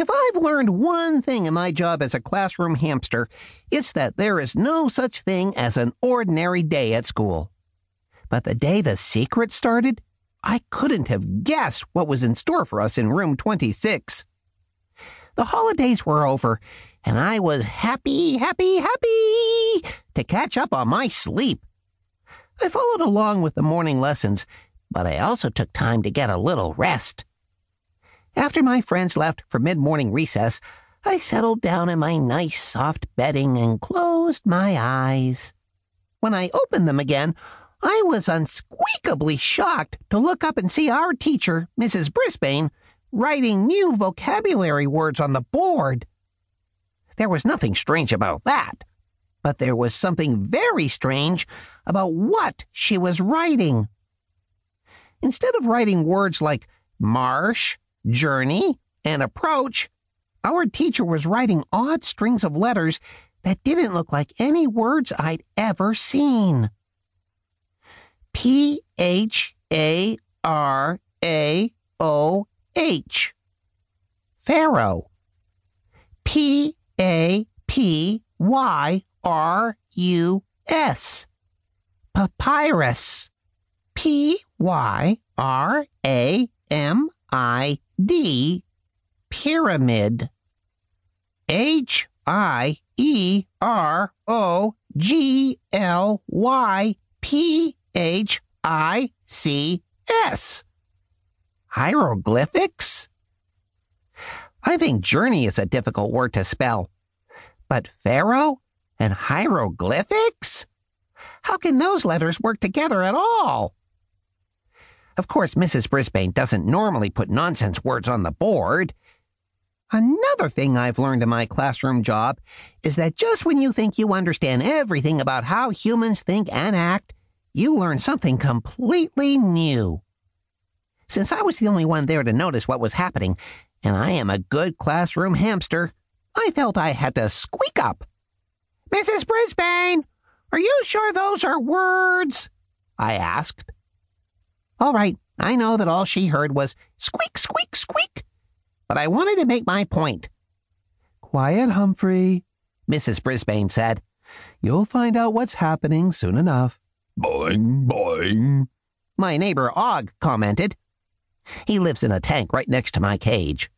If I've learned one thing in my job as a classroom hamster, it's that there is no such thing as an ordinary day at school. But the day the secret started, I couldn't have guessed what was in store for us in room 26. The holidays were over, and I was happy, happy, happy to catch up on my sleep. I followed along with the morning lessons, but I also took time to get a little rest. After my friends left for mid morning recess, I settled down in my nice soft bedding and closed my eyes. When I opened them again, I was unsqueakably shocked to look up and see our teacher, Mrs. Brisbane, writing new vocabulary words on the board. There was nothing strange about that, but there was something very strange about what she was writing. Instead of writing words like marsh, journey, and approach, our teacher was writing odd strings of letters that didn't look like any words I'd ever seen. P H A R A O H. Pharaoh. P A P Y R U S. Papyrus. P Y R A M I D. Pyramid. H I E R O G L Y P H I C S. Hieroglyphics? I think journey is a difficult word to spell. But Pharaoh and hieroglyphics? How can those letters work together at all? Of course, Mrs. Brisbane doesn't normally put nonsense words on the board. Another thing I've learned in my classroom job is that just when you think you understand everything about how humans think and act, you learn something completely new. Since I was the only one there to notice what was happening, and I am a good classroom hamster, I felt I had to squeak up. Mrs. Brisbane, are you sure those are words? I asked. All right, I know that all she heard was squeak, squeak, squeak, but I wanted to make my point. Quiet, Humphrey, Mrs. Brisbane said. You'll find out what's happening soon enough. Boing, boing. My neighbor Og commented. He lives in a tank right next to my cage.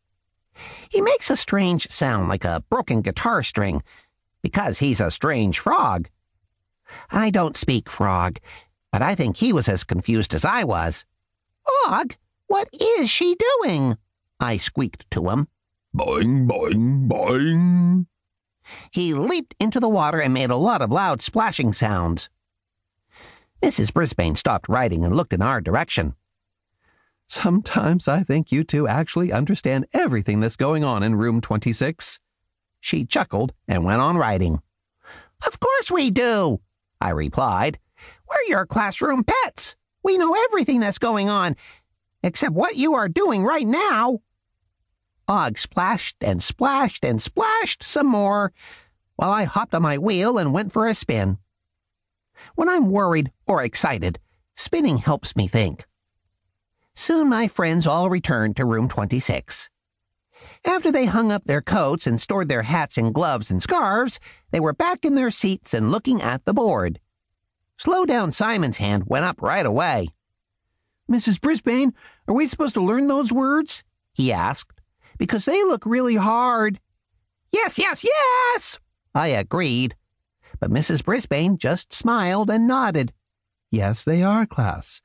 He makes a strange sound like a broken guitar string because he's a strange frog. I don't speak frog, but I think he was as confused as I was. Og, what is she doing? I squeaked to him. Boing, boing, boing. He leaped into the water and made a lot of loud splashing sounds. Mrs. Brisbane stopped writing and looked in our direction. Sometimes I think you two actually understand everything that's going on in room 26. She chuckled and went on writing. Of course we do, I replied. We're your classroom pets. We know everything that's going on, except what you are doing right now. Og splashed and splashed and splashed some more while I hopped on my wheel and went for a spin. When I'm worried or excited, spinning helps me think. Soon my friends all returned to room 26. After they hung up their coats and stored their hats and gloves and scarves, they were back in their seats and looking at the board. Slow down Simon's hand went up right away. Mrs. Brisbane, are we supposed to learn those words? he asked. Because they look really hard. Yes, yes, yes, I agreed but Mrs. Brisbane just smiled and nodded. Yes, they are, class.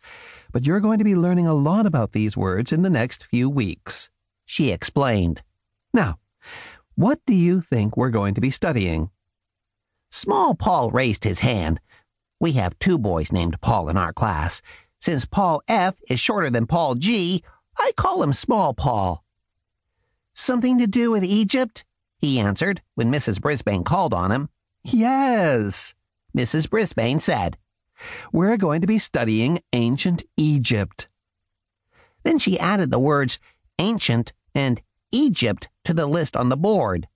But you're going to be learning a lot about these words in the next few weeks, she explained. Now, what do you think we're going to be studying? Small Paul raised his hand. We have two boys named Paul in our class. Since Paul F is shorter than Paul G, I call him Small Paul. Something to do with Egypt? he answered when Mrs. Brisbane called on him. Yes, Mrs. Brisbane said. We're going to be studying ancient Egypt. Then she added the words ancient and Egypt to the list on the board.